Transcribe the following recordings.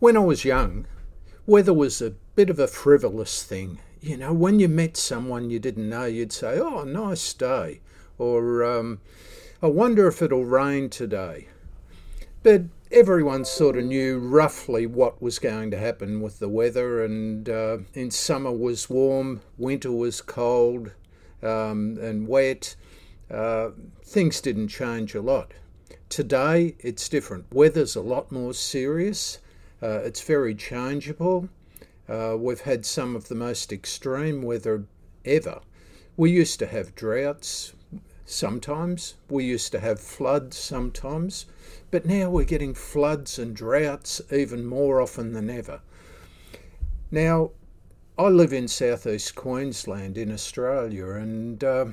When I was young, weather was a bit of a frivolous thing. You know, when you met someone you didn't know, you'd say, Oh, nice day. Or, um, I wonder if it'll rain today. But everyone sort of knew roughly what was going to happen with the weather, and uh, in summer was warm, winter was cold um, and wet. Uh, things didn't change a lot. Today it's different. Weather's a lot more serious. Uh, it's very changeable. Uh, we've had some of the most extreme weather ever. We used to have droughts sometimes, we used to have floods sometimes, but now we're getting floods and droughts even more often than ever. Now, I live in southeast Queensland in Australia, and uh,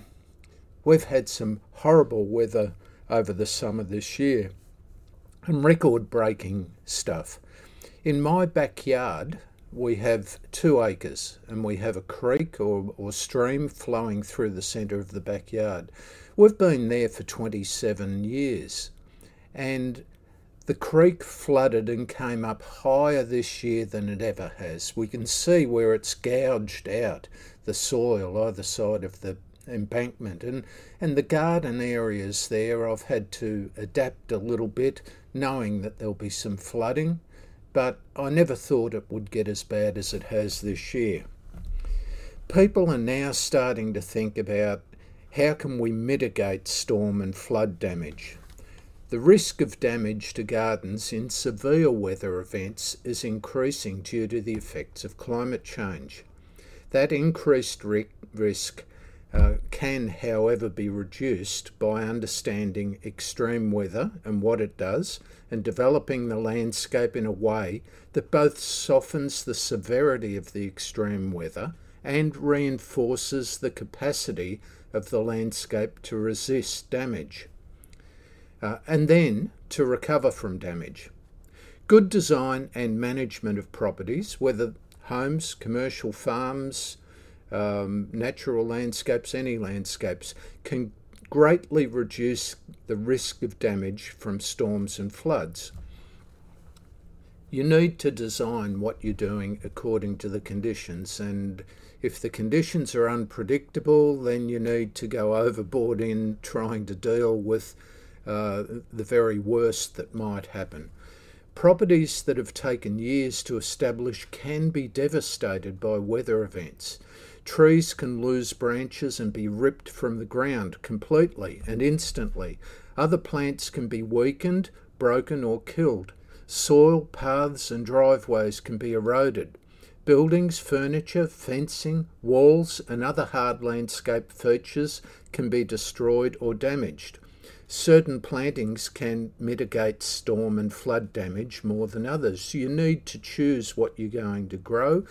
we've had some horrible weather over the summer this year and record breaking stuff. In my backyard, we have two acres and we have a creek or, or stream flowing through the centre of the backyard. We've been there for 27 years and the creek flooded and came up higher this year than it ever has. We can see where it's gouged out the soil either side of the embankment and and the garden areas there I've had to adapt a little bit knowing that there'll be some flooding but I never thought it would get as bad as it has this year. People are now starting to think about how can we mitigate storm and flood damage. The risk of damage to gardens in severe weather events is increasing due to the effects of climate change. That increased risk uh, can, however, be reduced by understanding extreme weather and what it does, and developing the landscape in a way that both softens the severity of the extreme weather and reinforces the capacity of the landscape to resist damage. Uh, and then to recover from damage. Good design and management of properties, whether homes, commercial farms, um, natural landscapes, any landscapes, can greatly reduce the risk of damage from storms and floods. You need to design what you're doing according to the conditions, and if the conditions are unpredictable, then you need to go overboard in trying to deal with uh, the very worst that might happen. Properties that have taken years to establish can be devastated by weather events. Trees can lose branches and be ripped from the ground completely and instantly. Other plants can be weakened, broken, or killed. Soil, paths, and driveways can be eroded. Buildings, furniture, fencing, walls, and other hard landscape features can be destroyed or damaged. Certain plantings can mitigate storm and flood damage more than others. You need to choose what you're going to grow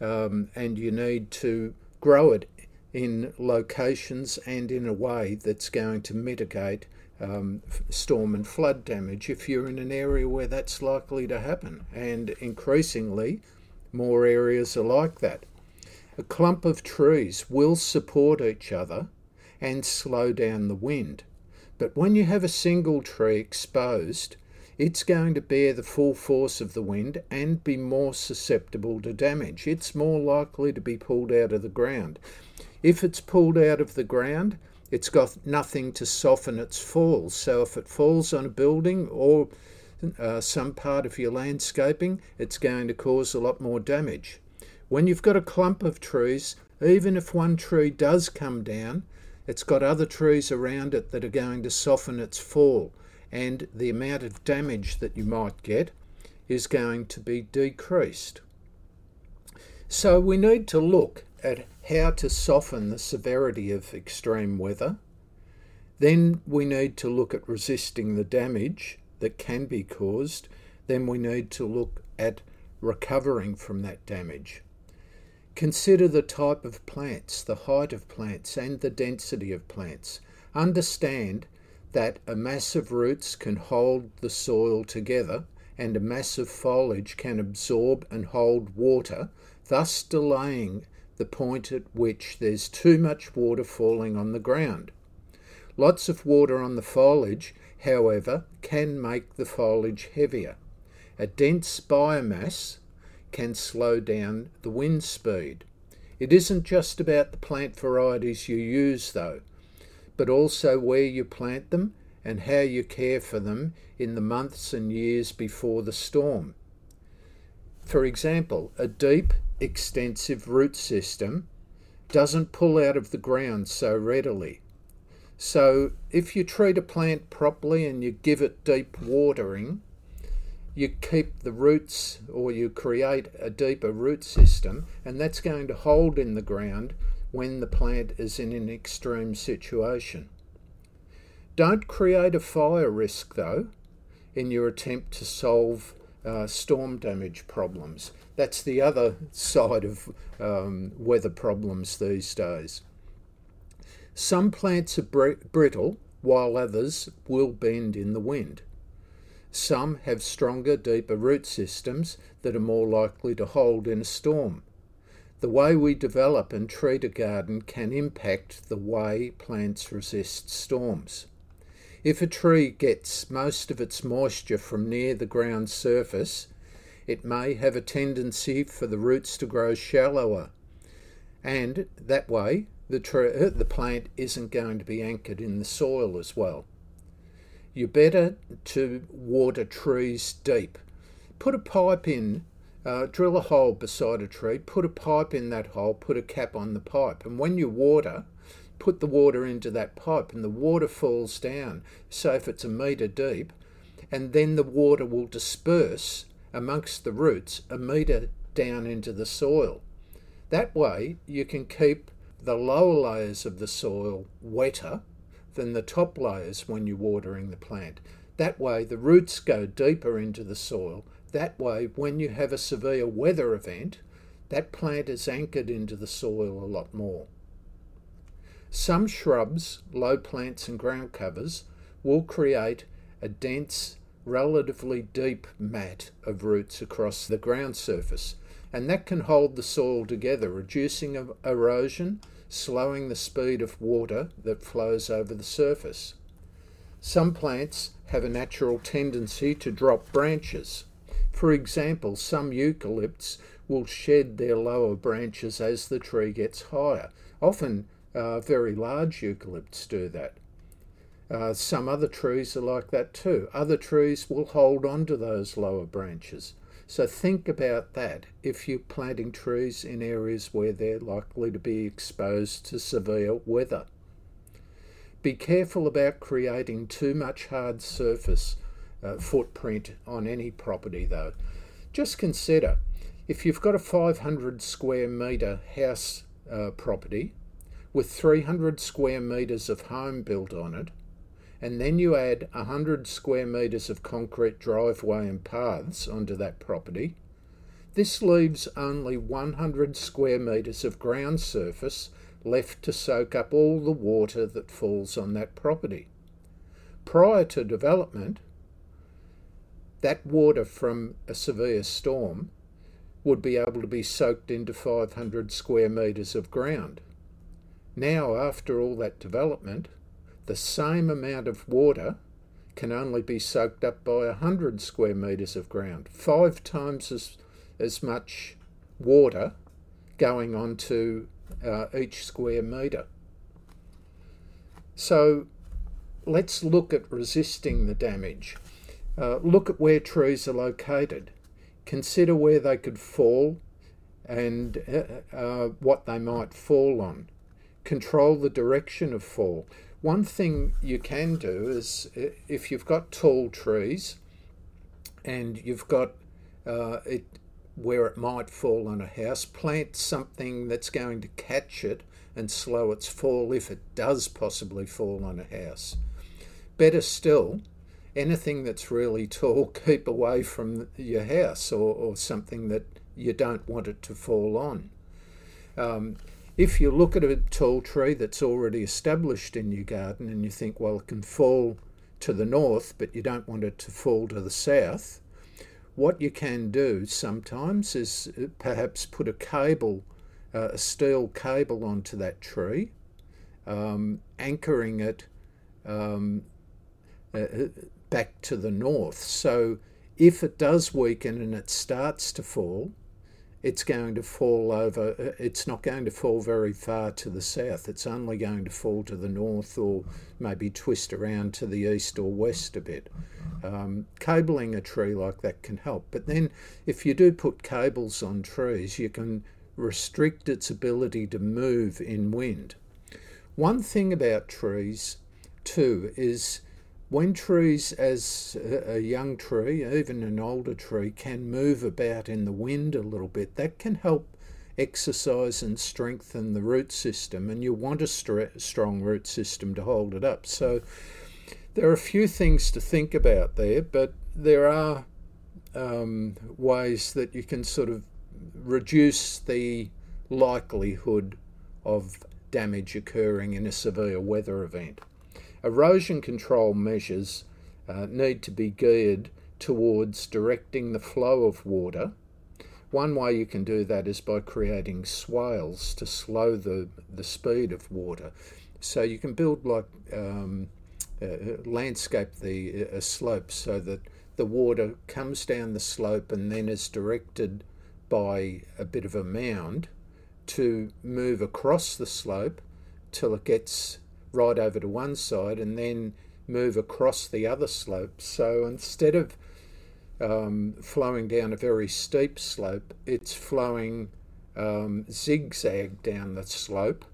um, and you need to grow it in locations and in a way that's going to mitigate um, storm and flood damage if you're in an area where that's likely to happen. And increasingly, more areas are like that. A clump of trees will support each other and slow down the wind. But when you have a single tree exposed, it's going to bear the full force of the wind and be more susceptible to damage. It's more likely to be pulled out of the ground. If it's pulled out of the ground, it's got nothing to soften its fall. So if it falls on a building or uh, some part of your landscaping, it's going to cause a lot more damage. When you've got a clump of trees, even if one tree does come down, it's got other trees around it that are going to soften its fall and the amount of damage that you might get is going to be decreased. So we need to look at how to soften the severity of extreme weather. Then we need to look at resisting the damage that can be caused. Then we need to look at recovering from that damage. Consider the type of plants, the height of plants, and the density of plants. Understand that a mass of roots can hold the soil together and a mass of foliage can absorb and hold water, thus delaying the point at which there's too much water falling on the ground. Lots of water on the foliage, however, can make the foliage heavier. A dense biomass can slow down the wind speed. It isn't just about the plant varieties you use, though, but also where you plant them and how you care for them in the months and years before the storm. For example, a deep, extensive root system doesn't pull out of the ground so readily. So, if you treat a plant properly and you give it deep watering, you keep the roots or you create a deeper root system, and that's going to hold in the ground when the plant is in an extreme situation. Don't create a fire risk though in your attempt to solve uh, storm damage problems. That's the other side of um, weather problems these days. Some plants are br- brittle while others will bend in the wind. Some have stronger, deeper root systems that are more likely to hold in a storm. The way we develop and treat a garden can impact the way plants resist storms. If a tree gets most of its moisture from near the ground surface, it may have a tendency for the roots to grow shallower, and that way the, tree, uh, the plant isn't going to be anchored in the soil as well. You're better to water trees deep. Put a pipe in, uh, drill a hole beside a tree, put a pipe in that hole, put a cap on the pipe, and when you water, put the water into that pipe and the water falls down. So if it's a metre deep, and then the water will disperse amongst the roots a metre down into the soil. That way you can keep the lower layers of the soil wetter than the top layers when you're watering the plant. That way, the roots go deeper into the soil. That way, when you have a severe weather event, that plant is anchored into the soil a lot more. Some shrubs, low plants, and ground covers will create a dense, relatively deep mat of roots across the ground surface, and that can hold the soil together, reducing erosion slowing the speed of water that flows over the surface. Some plants have a natural tendency to drop branches. For example, some eucalypts will shed their lower branches as the tree gets higher. Often, uh, very large eucalypts do that. Uh, some other trees are like that too. Other trees will hold on to those lower branches. So think about that if you're planting trees in areas where they're likely to be exposed to severe weather. Be careful about creating too much hard surface uh, footprint on any property though. Just consider if you've got a 500 square metre house uh, property with 300 square metres of home built on it, and then you add 100 square metres of concrete driveway and paths onto that property, this leaves only 100 square metres of ground surface left to soak up all the water that falls on that property. Prior to development, that water from a severe storm would be able to be soaked into 500 square metres of ground. Now, after all that development, the same amount of water can only be soaked up by 100 square metres of ground, five times as, as much water going onto uh, each square metre. So let's look at resisting the damage. Uh, look at where trees are located. Consider where they could fall and uh, uh what they might fall on. Control the direction of fall. One thing you can do is if you've got tall trees and you've got uh, it where it might fall on a house, plant something that's going to catch it and slow its fall if it does possibly fall on a house. Better still, anything that's really tall, keep away from your house or, or something that you don't want it to fall on. Um, if you look at a tall tree that's already established in your garden and you think, well, it can fall to the north, but you don't want it to fall to the south, what you can do sometimes is uh, perhaps put a cable, uh, a steel cable onto that tree, um, anchoring it um, uh, uh back to the north. So if it does weaken and it starts to fall, it's going to fall over, uh, it's not going to fall very far to the south. It's only going to fall to the north or maybe twist around to the east or west a bit. Um, cabling a tree like that can help. But then if you do put cables on trees, you can restrict its ability to move in wind. One thing about trees, too, is when trees, as a young tree, even an older tree, can move about in the wind a little bit, that can help exercise and strengthen the root system. And you want a strong root system to hold it up. So there are a few things to think about there, but there are um, ways that you can sort of reduce the likelihood of damage occurring in a severe weather event. Erosion control measures uh, need to be geared towards directing the flow of water. One way you can do that is by creating swales to slow the, the speed of water. So you can build like um, uh, landscape the uh, slope so that the water comes down the slope and then is directed by a bit of a mound to move across the slope till it gets right over to one side and then move across the other slope. So instead of um, flowing down a very steep slope, it's flowing um, zigzag down the slope,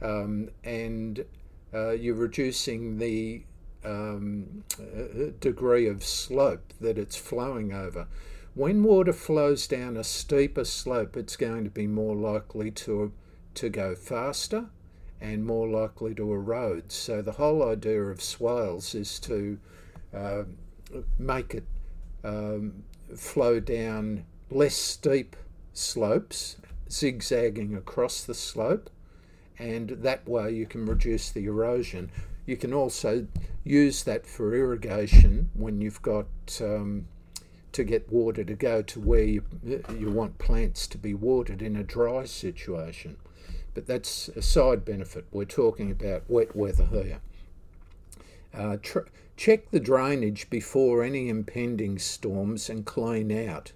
um, and uh, you're reducing the um, degree of slope that it's flowing over. When water flows down a steeper slope, it's going to be more likely to to go faster and more likely to erode. So the whole idea of swales is to uh, make it um, flow down less steep slopes, zigzagging across the slope, and that way you can reduce the erosion. You can also use that for irrigation when you've got um, to get water to go to where you, you want plants to be watered in a dry situation but that's a side benefit. We're talking about wet weather here. Uh, tr- check the drainage before any impending storms and clean out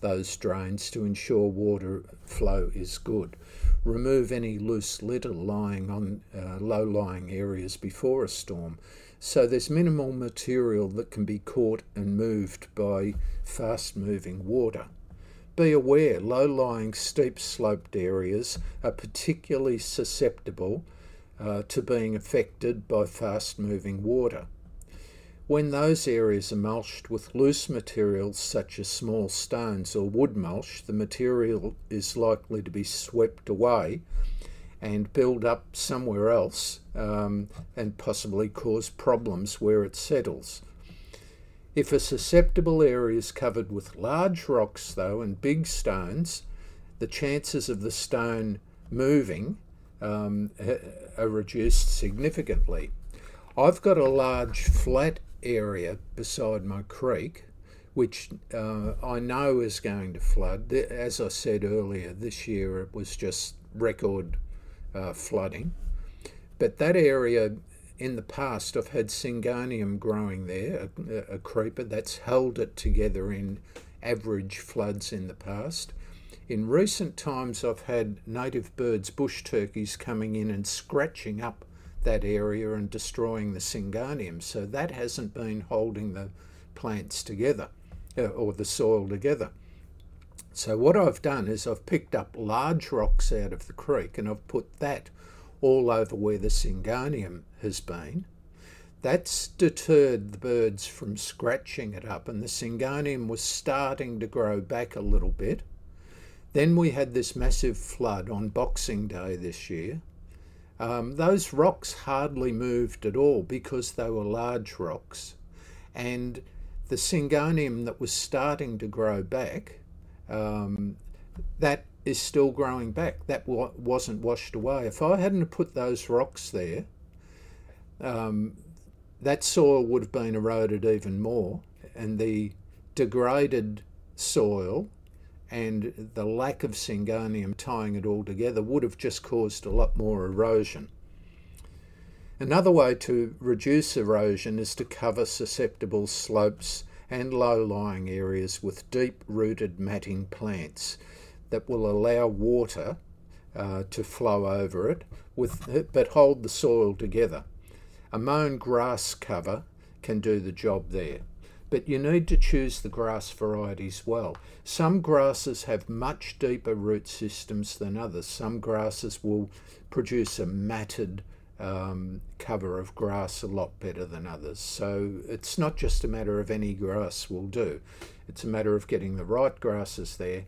those drains to ensure water flow is good. Remove any loose litter lying on uh, low lying areas before a storm. So there's minimal material that can be caught and moved by fast moving water. Be aware low lying steep sloped areas are particularly susceptible uh, to being affected by fast moving water. When those areas are mulched with loose materials such as small stones or wood mulch, the material is likely to be swept away and build up somewhere else um, and possibly cause problems where it settles. If a susceptible area is covered with large rocks, though, and big stones, the chances of the stone moving um, are reduced significantly. I've got a large flat area beside my creek, which uh, I know is going to flood. As I said earlier, this year it was just record uh, flooding. But that area in the past, I've had syngonium growing there, a, a, creeper that's held it together in average floods in the past. In recent times, I've had native birds, bush turkeys, coming in and scratching up that area and destroying the syngonium. So that hasn't been holding the plants together uh, or the soil together. So what I've done is I've picked up large rocks out of the creek and I've put that all over where the syngonium has been. That's deterred the birds from scratching it up, and the syngonium was starting to grow back a little bit. Then we had this massive flood on Boxing Day this year. Um, those rocks hardly moved at all because they were large rocks. And the syngonium that was starting to grow back, um, that is still growing back. That wasn't washed away. If I hadn't put those rocks there, um, that soil would have been eroded even more, and the degraded soil and the lack of syngonium tying it all together would have just caused a lot more erosion. Another way to reduce erosion is to cover susceptible slopes and low lying areas with deep rooted matting plants that will allow water uh, to flow over it with, but hold the soil together. A mown grass cover can do the job there. But you need to choose the grass varieties well. Some grasses have much deeper root systems than others. Some grasses will produce a matted um, cover of grass a lot better than others. So it's not just a matter of any grass will do, it's a matter of getting the right grasses there.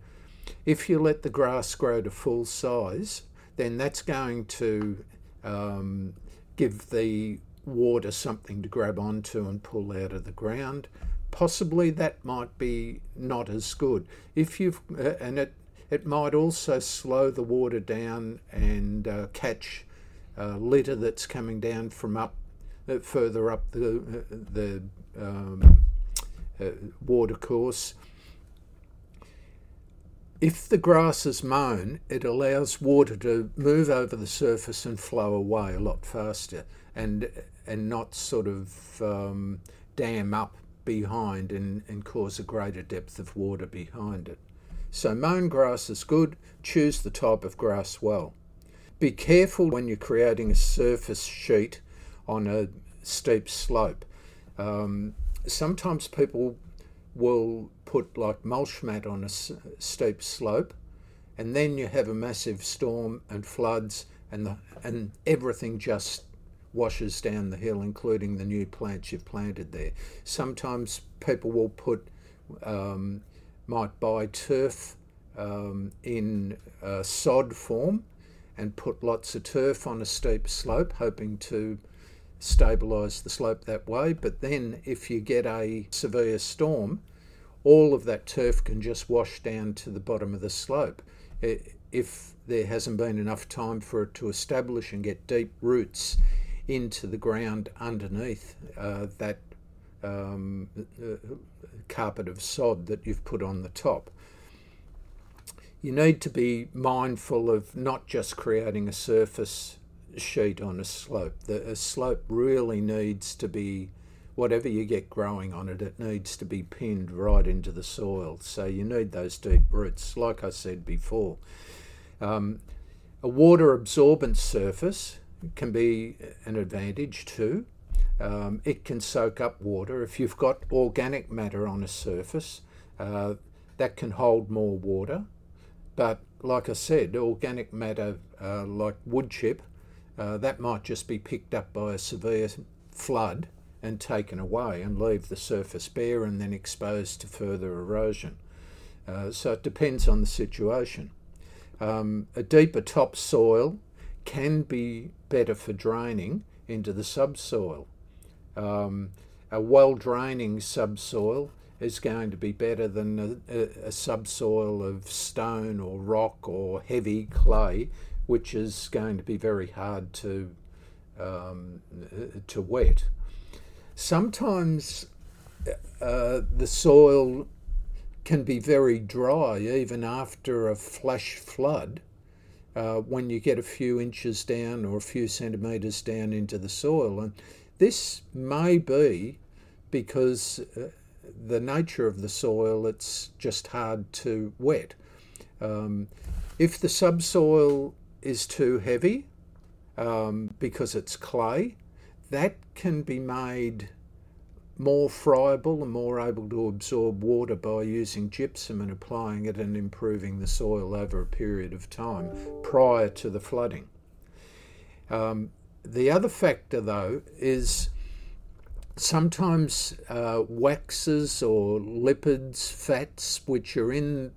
If you let the grass grow to full size, then that's going to um, give the water something to grab onto and pull out of the ground. Possibly that might be not as good. If you've uh, and it it might also slow the water down and uh, catch uh, litter that's coming down from up uh, further up the uh, the um, uh, water course. If the grass is mown, it allows water to move over the surface and flow away a lot faster, and and not sort of um, dam up behind and, and cause a greater depth of water behind it. So mown grass is good. Choose the type of grass well. Be careful when you're creating a surface sheet on a steep slope. Um, sometimes people will put like mulch mat on a steep slope, and then you have a massive storm and floods, and the, and everything just washes down the hill, including the new plants you've planted there. Sometimes people will put, um, might buy turf um, in sod form and put lots of turf on a steep slope, hoping to stabilise the slope that way. But then, if you get a severe storm, all of that turf can just wash down to the bottom of the slope. If there hasn't been enough time for it to establish and get deep roots into the ground underneath uh, that um, uh, carpet of sod that you've put on the top. You need to be mindful of not just creating a surface sheet on a slope. The a slope really needs to be, whatever you get growing on it, it needs to be pinned right into the soil. So you need those deep roots, like I said before. Um, a water absorbent surface can be an advantage too. Um, it can soak up water. If you've got organic matter on a surface, uh, that can hold more water. But like I said, organic matter uh, like wood chip, uh, that might just be picked up by a severe flood and taken away and leave the surface bare and then exposed to further erosion. Uh, so it depends on the situation. Um, a deeper topsoil can be better for draining into the subsoil. Um, a well draining subsoil is going to be better than a, a, a, subsoil of stone or rock or heavy clay, which is going to be very hard to um, to wet. Sometimes uh, the soil can be very dry even after a flash flood uh, when you get a few inches down or a few centimetres down into the soil. And this may be because uh, the nature of the soil, it's just hard to wet. Um, if the subsoil is too heavy um, because it's clay, that can be made more friable and more able to absorb water by using gypsum and applying it and improving the soil over a period of time prior to the flooding. Um, the other factor, though, is sometimes uh, waxes or lipids, fats, which are in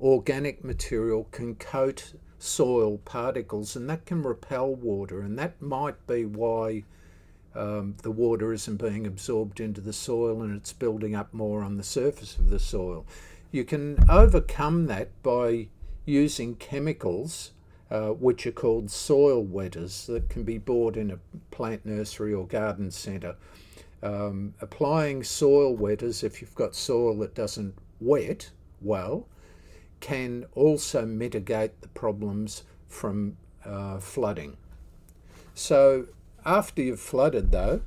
organic material, can coat soil particles and that can repel water, and that might be why um, the water isn't being absorbed into the soil and it's building up more on the surface of the soil. You can overcome that by using chemicals uh, which are called soil wetters that can be bought in a plant nursery or garden centre. Um, applying soil wetters, if you've got soil that doesn't wet well, can also mitigate the problems from uh, flooding. So after you've flooded, though,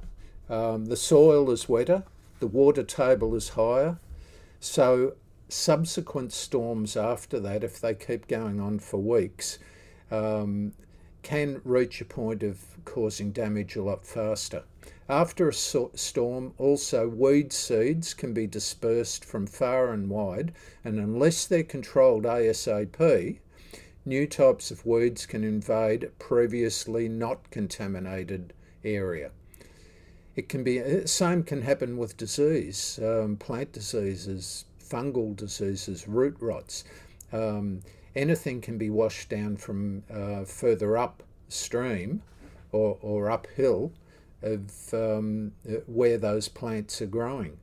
um, the soil is wetter, the water table is higher. So subsequent storms after that, if they keep going on for weeks, um, can reach a point of causing damage a lot faster. After a storm, also weed seeds can be dispersed from far and wide, and unless they're controlled ASAP, new types of weeds can invade previously not contaminated area. It can be uh, same can happen with disease, um, plant diseases, fungal diseases, root rots. Um, anything can be washed down from uh, further upstream or, or uphill of um, uh, where those plants are growing.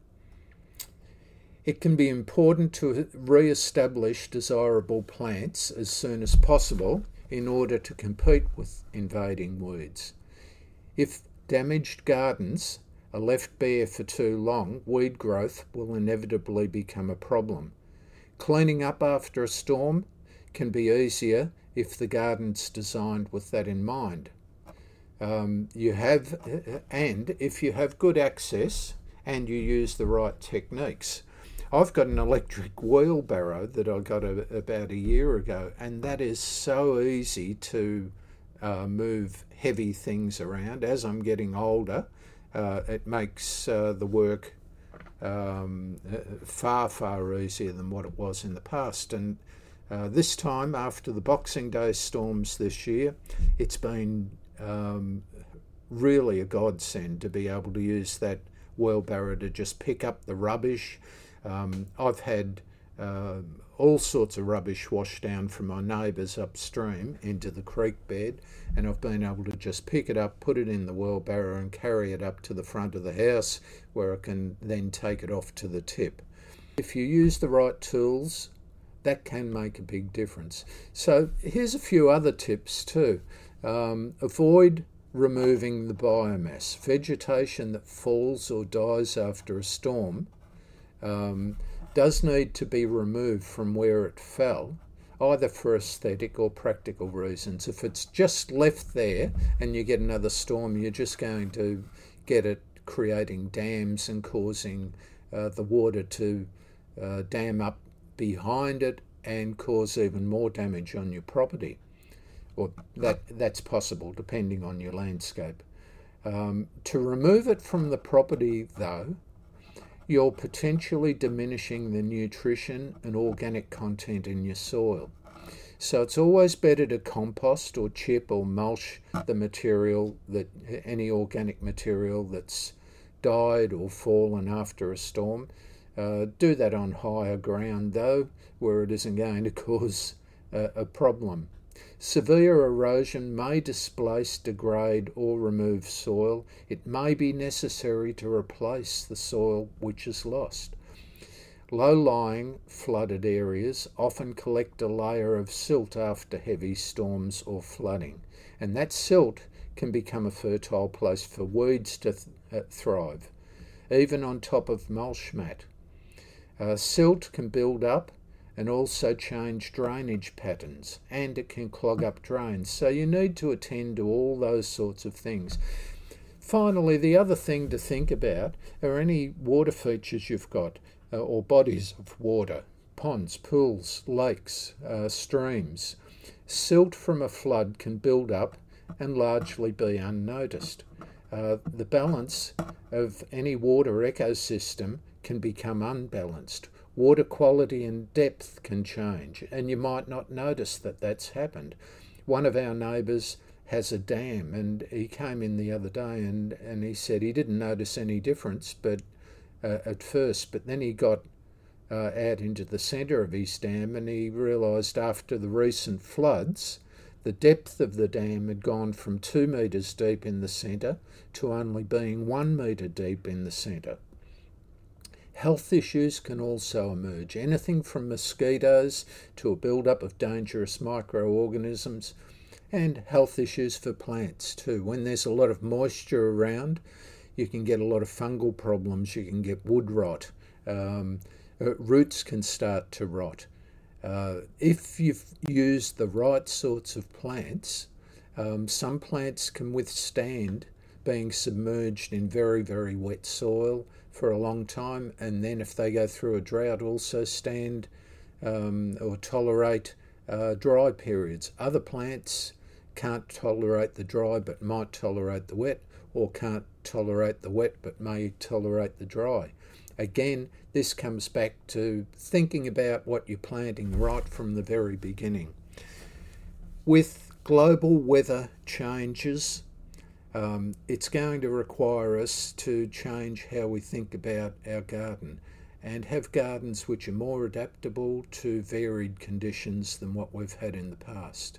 It can be important to re establish desirable plants as soon as possible in order to compete with invading weeds. If damaged gardens are left bare for too long, weed growth will inevitably become a problem. Cleaning up after a storm can be easier if the garden's designed with that in mind. Um, you have, and if you have good access and you use the right techniques. I've got an electric wheelbarrow that I got a, about a year ago, and that is so easy to uh, move heavy things around. As I'm getting older, uh, it makes uh, the work um, far, far easier than what it was in the past. And uh, this time, after the Boxing Day storms this year, it's been um, really a godsend to be able to use that wheelbarrow to just pick up the rubbish. Um, I've had uh, all sorts of rubbish washed down from my neighbours upstream into the creek bed, and I've been able to just pick it up, put it in the wheelbarrow, and carry it up to the front of the house where I can then take it off to the tip. If you use the right tools, that can make a big difference. So, here's a few other tips too. Um, avoid removing the biomass. Vegetation that falls or dies after a storm um, does need to be removed from where it fell, either for aesthetic or practical reasons. If it's just left there and you get another storm, you're just going to get it creating dams and causing uh, the water to uh, dam up behind it and cause even more damage on your property. Or that that's possible depending on your landscape. Um, to remove it from the property, though, you're potentially diminishing the nutrition and organic content in your soil. So it's always better to compost or chip or mulch the material that any organic material that's died or fallen after a storm. Uh, do that on higher ground though, where it isn't going to cause a, a problem. Severe erosion may displace, degrade, or remove soil. It may be necessary to replace the soil which is lost. Low lying, flooded areas often collect a layer of silt after heavy storms or flooding, and that silt can become a fertile place for weeds to th- uh, thrive, even on top of mulch mat. Uh, silt can build up and also change drainage patterns and it can clog up drains. So you need to attend to all those sorts of things. Finally, the other thing to think about are any water features you've got uh, or bodies of water, ponds, pools, lakes, uh, streams. Silt from a flood can build up and largely be unnoticed. Uh, the balance of any water ecosystem can become unbalanced water quality and depth can change, and you might not notice that that's happened. One of our neighbours has a dam, and he came in the other day and, and he said he didn't notice any difference, but uh, at first, but then he got uh, out into the centre of his dam and he realised after the recent floods, the depth of the dam had gone from two metres deep in the centre to only being one metre deep in the centre. Health issues can also emerge, anything from mosquitoes to a build-up of dangerous microorganisms, and health issues for plants too. When there's a lot of moisture around, you can get a lot of fungal problems, you can get wood rot, um, uh, roots can start to rot. Uh, if you've used the right sorts of plants, um, some plants can withstand being submerged in very, very wet soil for a long time, and then if they go through a drought, also stand um, or tolerate uh, dry periods. Other plants can't tolerate the dry but might tolerate the wet, or can't tolerate the wet but may tolerate the dry. Again, this comes back to thinking about what you're planting right from the very beginning. With global weather changes, um, it's going to require us to change how we think about our garden and have gardens which are more adaptable to varied conditions than what we've had in the past.